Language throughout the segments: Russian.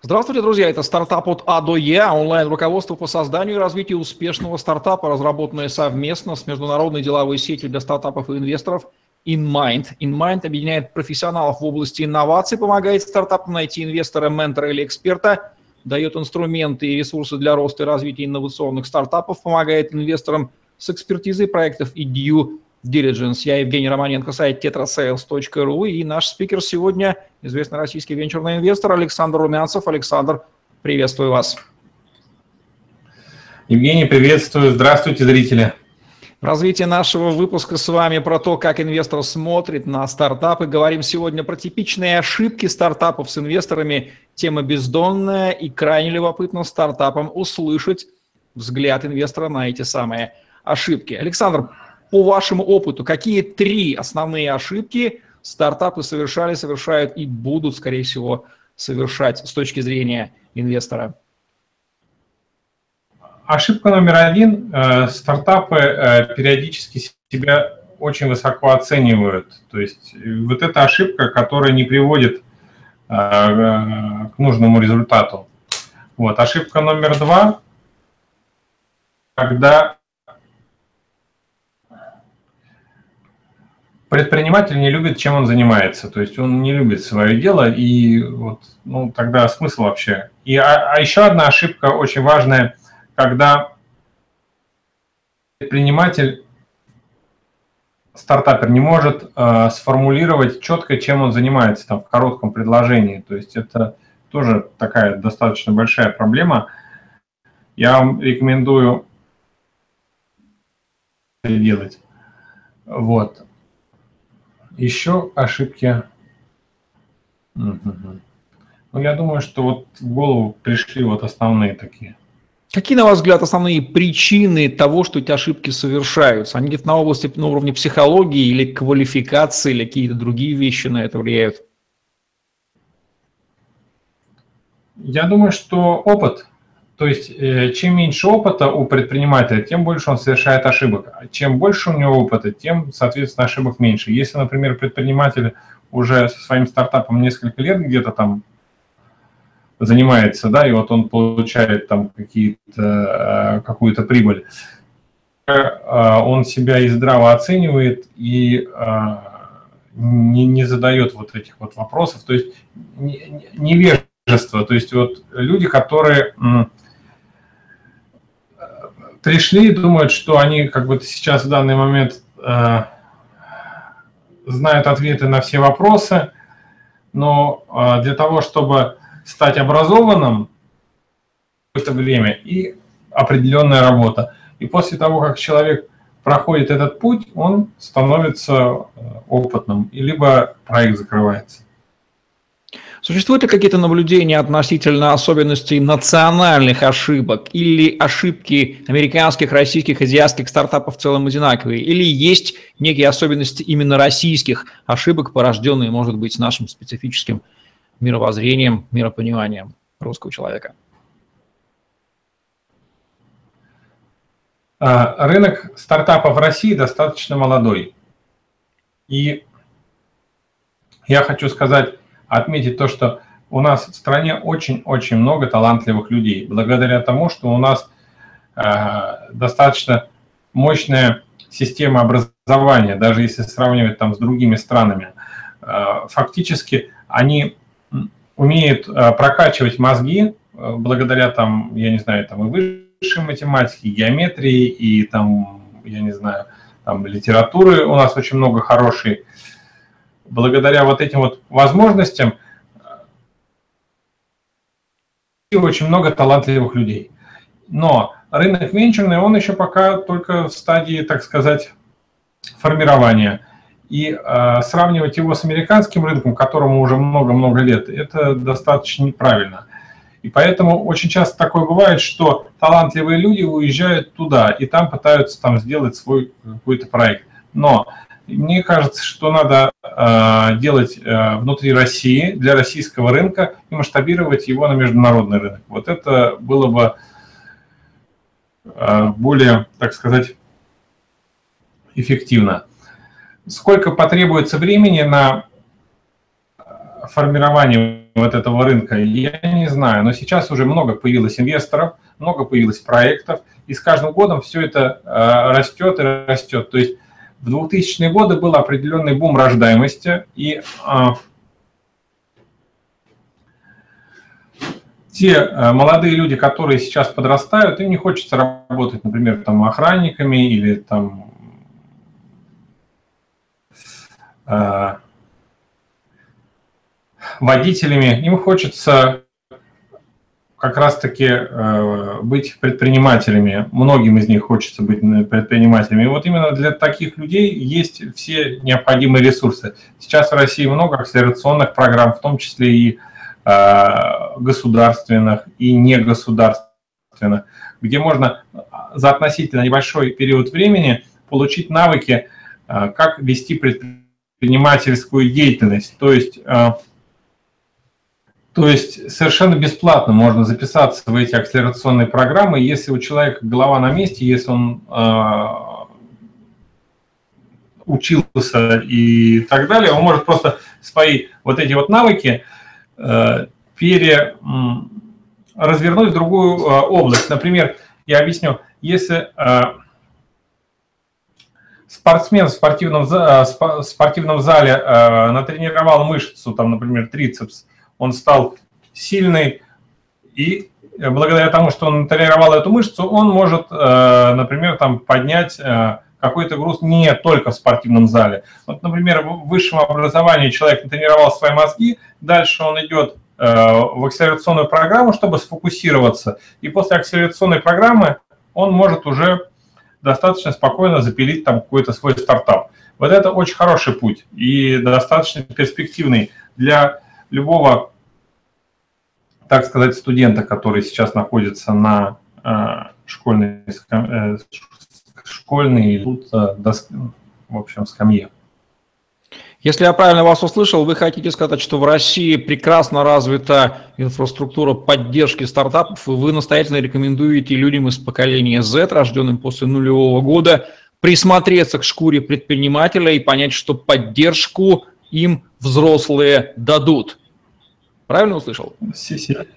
Здравствуйте, друзья! Это стартап от А до Я, онлайн-руководство по созданию и развитию успешного стартапа, разработанное совместно с международной деловой сетью для стартапов и инвесторов InMind. InMind объединяет профессионалов в области инноваций, помогает стартапам найти инвестора, ментора или эксперта, дает инструменты и ресурсы для роста и развития инновационных стартапов, помогает инвесторам с экспертизой проектов и due Diligence. Я Евгений Романенко, сайт tetrasales.ru и наш спикер сегодня – известный российский венчурный инвестор Александр Румянцев. Александр, приветствую вас. Евгений, приветствую. Здравствуйте, зрители. Развитие нашего выпуска с вами про то, как инвестор смотрит на стартапы. Говорим сегодня про типичные ошибки стартапов с инвесторами. Тема бездонная и крайне любопытно стартапам услышать взгляд инвестора на эти самые ошибки. Александр, по вашему опыту, какие три основные ошибки стартапы совершали, совершают и будут, скорее всего, совершать с точки зрения инвестора? Ошибка номер один. Э, стартапы э, периодически себя очень высоко оценивают. То есть э, вот эта ошибка, которая не приводит к нужному результату. Вот. Ошибка номер два. Когда предприниматель не любит, чем он занимается. То есть он не любит свое дело, и вот, ну, тогда смысл вообще. И, а, а еще одна ошибка очень важная, когда предприниматель, стартапер не может э, сформулировать четко, чем он занимается там, в коротком предложении. То есть это тоже такая достаточно большая проблема. Я вам рекомендую делать. Вот. Еще ошибки. Ну, я думаю, что вот в голову пришли вот основные такие. Какие, на ваш взгляд, основные причины того, что эти ошибки совершаются? Они где-то на области, на уровне психологии или квалификации, или какие-то другие вещи на это влияют? Я думаю, что опыт – то есть, э, чем меньше опыта у предпринимателя, тем больше он совершает ошибок. А чем больше у него опыта, тем, соответственно, ошибок меньше. Если, например, предприниматель уже со своим стартапом несколько лет где-то там занимается, да, и вот он получает там какие-то, э, какую-то прибыль, э, он себя и здраво оценивает, и не, не задает вот этих вот вопросов, то есть невежество, то есть вот люди, которые пришли, думают, что они как бы сейчас в данный момент э, знают ответы на все вопросы, но э, для того, чтобы стать образованным, это время и определенная работа. И после того, как человек проходит этот путь, он становится э, опытным, и либо проект закрывается. Существуют ли какие-то наблюдения относительно особенностей национальных ошибок или ошибки американских, российских, азиатских стартапов в целом одинаковые? Или есть некие особенности именно российских ошибок, порожденные, может быть, нашим специфическим мировоззрением, миропониманием русского человека? А, рынок стартапов в России достаточно молодой. И я хочу сказать, отметить то, что у нас в стране очень-очень много талантливых людей, благодаря тому, что у нас э, достаточно мощная система образования, даже если сравнивать там с другими странами. Э, фактически они умеют э, прокачивать мозги э, благодаря там, я не знаю, там и высшей математике, и геометрии, и там, я не знаю, там литературы у нас очень много хорошей благодаря вот этим вот возможностям очень много талантливых людей. Но рынок венчурный, он еще пока только в стадии, так сказать, формирования. И э, сравнивать его с американским рынком, которому уже много-много лет, это достаточно неправильно. И поэтому очень часто такое бывает, что талантливые люди уезжают туда и там пытаются там сделать свой какой-то проект. Но мне кажется, что надо э, делать э, внутри России, для российского рынка и масштабировать его на международный рынок. Вот это было бы э, более, так сказать, эффективно. Сколько потребуется времени на формирование вот этого рынка, я не знаю, но сейчас уже много появилось инвесторов, много появилось проектов, и с каждым годом все это э, растет и растет. То есть в 2000-е годы был определенный бум рождаемости, и э, те э, молодые люди, которые сейчас подрастают, им не хочется работать, например, там охранниками или там э, водителями. Им хочется как раз-таки э, быть предпринимателями. Многим из них хочется быть предпринимателями. И вот именно для таких людей есть все необходимые ресурсы. Сейчас в России много акселерационных программ, в том числе и Э, государственных и негосударственных, где можно за относительно небольшой период времени получить навыки, э, как вести предпринимательскую деятельность. То есть, э, то есть совершенно бесплатно можно записаться в эти акселерационные программы, если у человека голова на месте, если он учился и так далее, он может просто свои вот эти вот навыки Э, пере, в другую э, область. Например, я объясню, если э, спортсмен в спортивном, спортивном зале натренировал мышцу, там, например, трицепс, он стал сильный, и благодаря тому, что он тренировал эту мышцу, он может, например, там, поднять какой-то груз не только в спортивном зале. Вот, например, в высшем образовании человек натренировал свои мозги, дальше он идет э, в акселерационную программу, чтобы сфокусироваться, и после акселерационной программы он может уже достаточно спокойно запилить там какой-то свой стартап. Вот это очень хороший путь и достаточно перспективный для любого, так сказать, студента, который сейчас находится на э, школьной э, школьные идут э, в общем, скамье. Если я правильно вас услышал, вы хотите сказать, что в России прекрасно развита инфраструктура поддержки стартапов, и вы настоятельно рекомендуете людям из поколения Z, рожденным после нулевого года, присмотреться к шкуре предпринимателя и понять, что поддержку им взрослые дадут. Правильно услышал?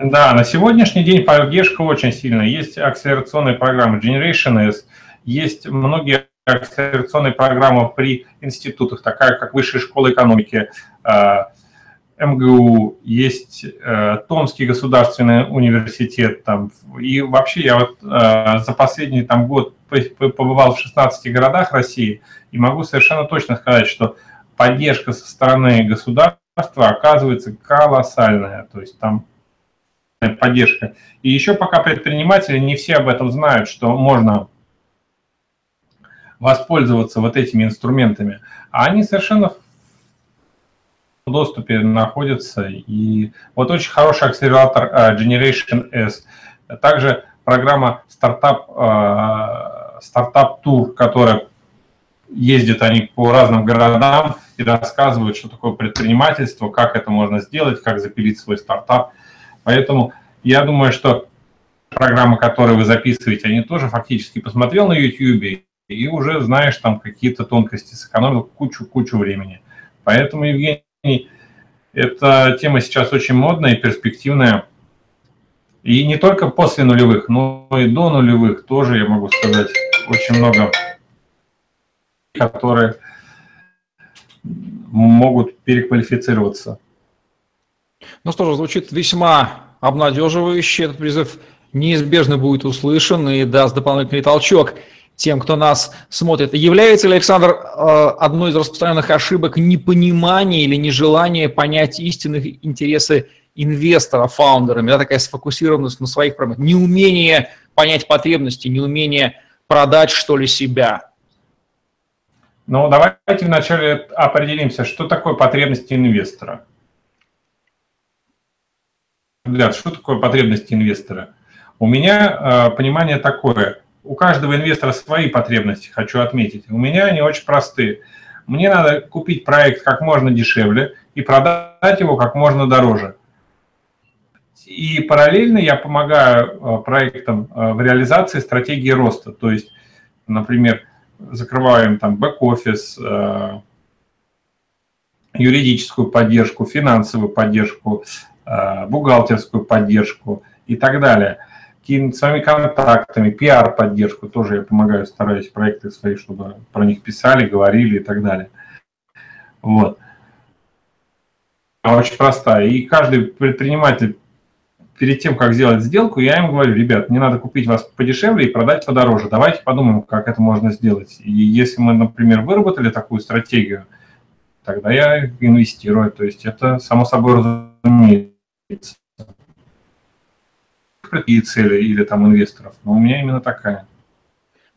Да, на сегодняшний день поддержка очень сильная. Есть акселерационная программа Generation S – есть многие акселерационные программы при институтах, такая как Высшая школа экономики, э, МГУ, есть э, Томский государственный университет. Там, и вообще я вот э, за последний там, год побывал в 16 городах России и могу совершенно точно сказать, что поддержка со стороны государства оказывается колоссальная. То есть там поддержка. И еще пока предприниматели не все об этом знают, что можно воспользоваться вот этими инструментами, а они совершенно в доступе находятся. И вот очень хороший акселератор э, Generation S. Также программа стартап, стартап тур, которая ездят они по разным городам и рассказывают, что такое предпринимательство, как это можно сделать, как запилить свой стартап. Поэтому я думаю, что программы, которые вы записываете, они тоже фактически посмотрел на YouTube и уже знаешь там какие-то тонкости, сэкономил кучу-кучу времени. Поэтому, Евгений, эта тема сейчас очень модная и перспективная. И не только после нулевых, но и до нулевых тоже, я могу сказать, очень много, которые могут переквалифицироваться. Ну что же, звучит весьма обнадеживающе. Этот призыв неизбежно будет услышан и даст дополнительный толчок тем, кто нас смотрит. Является ли, Александр, э, одной из распространенных ошибок непонимание или нежелание понять истинных интересы инвестора, фаундерами, да, такая сфокусированность на своих проблемах, неумение понять потребности, неумение продать, что ли, себя? Ну, давайте вначале определимся, что такое потребности инвестора. Взгляд, что такое потребности инвестора? У меня э, понимание такое – у каждого инвестора свои потребности, хочу отметить. У меня они очень простые. Мне надо купить проект как можно дешевле и продать его как можно дороже. И параллельно я помогаю э, проектам э, в реализации стратегии роста. То есть, например, закрываем там бэк-офис, э, юридическую поддержку, финансовую поддержку, э, бухгалтерскую поддержку и так далее. Своими контактами, пиар-поддержку тоже я помогаю, стараюсь проекты свои, чтобы про них писали, говорили и так далее. Вот. Очень простая. И каждый предприниматель перед тем, как сделать сделку, я им говорю, ребят, не надо купить вас подешевле и продать подороже. Давайте подумаем, как это можно сделать. И если мы, например, выработали такую стратегию, тогда я инвестирую. То есть это само собой разумеется. Какие цели или там инвесторов. Но у меня именно такая.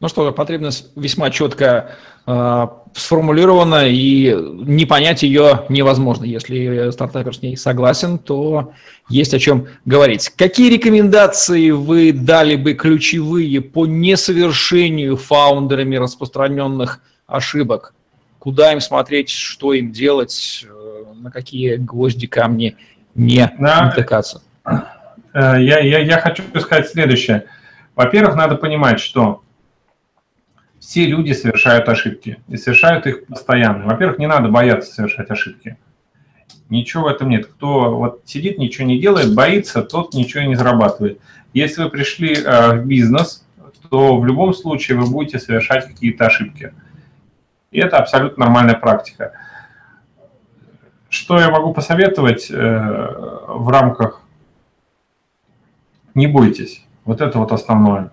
Ну что, потребность весьма четко э, сформулирована, и не понять ее невозможно. Если стартапер с ней согласен, то есть о чем говорить. Какие рекомендации вы дали бы ключевые по несовершению фаундерами распространенных ошибок? Куда им смотреть, что им делать, э, на какие гвозди, камни не да. натыкаться? Э, я, я, я хочу сказать следующее. Во-первых, надо понимать, что все люди совершают ошибки и совершают их постоянно. Во-первых, не надо бояться совершать ошибки. Ничего в этом нет. Кто вот сидит, ничего не делает, боится, тот ничего не зарабатывает. Если вы пришли э, в бизнес, то в любом случае вы будете совершать какие-то ошибки. И это абсолютно нормальная практика. Что я могу посоветовать э, в рамках «не бойтесь». Вот это вот основное.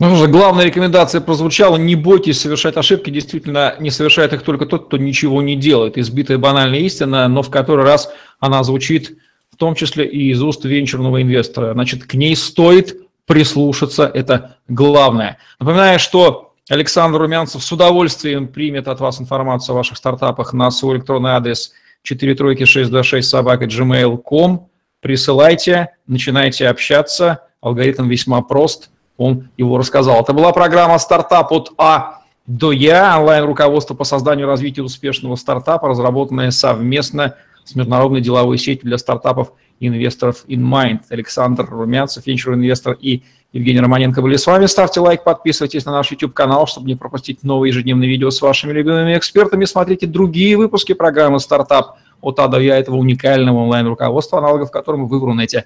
Ну же, главная рекомендация прозвучала, не бойтесь совершать ошибки, действительно не совершает их только тот, кто ничего не делает. Избитая банальная истина, но в который раз она звучит в том числе и из уст венчурного инвестора. Значит, к ней стоит прислушаться, это главное. Напоминаю, что Александр Румянцев с удовольствием примет от вас информацию о ваших стартапах на свой электронный адрес 43626 собака gmail.com. Присылайте, начинайте общаться. Алгоритм весьма прост – он его рассказал. Это была программа «Стартап от А до Я», онлайн-руководство по созданию и развитию успешного стартапа, разработанное совместно с международной деловой сетью для стартапов инвесторов InMind. Александр Румянцев, венчур-инвестор и Евгений Романенко были с вами. Ставьте лайк, подписывайтесь на наш YouTube-канал, чтобы не пропустить новые ежедневные видео с вашими любимыми экспертами. Смотрите другие выпуски программы «Стартап» от А до Я, этого уникального онлайн-руководства, аналогов которому вы в Рунете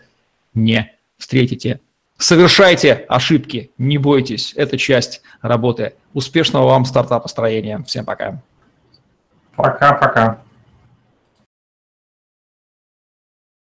не встретите. Совершайте ошибки, не бойтесь, это часть работы. Успешного вам стартапа строения. Всем пока. Пока-пока.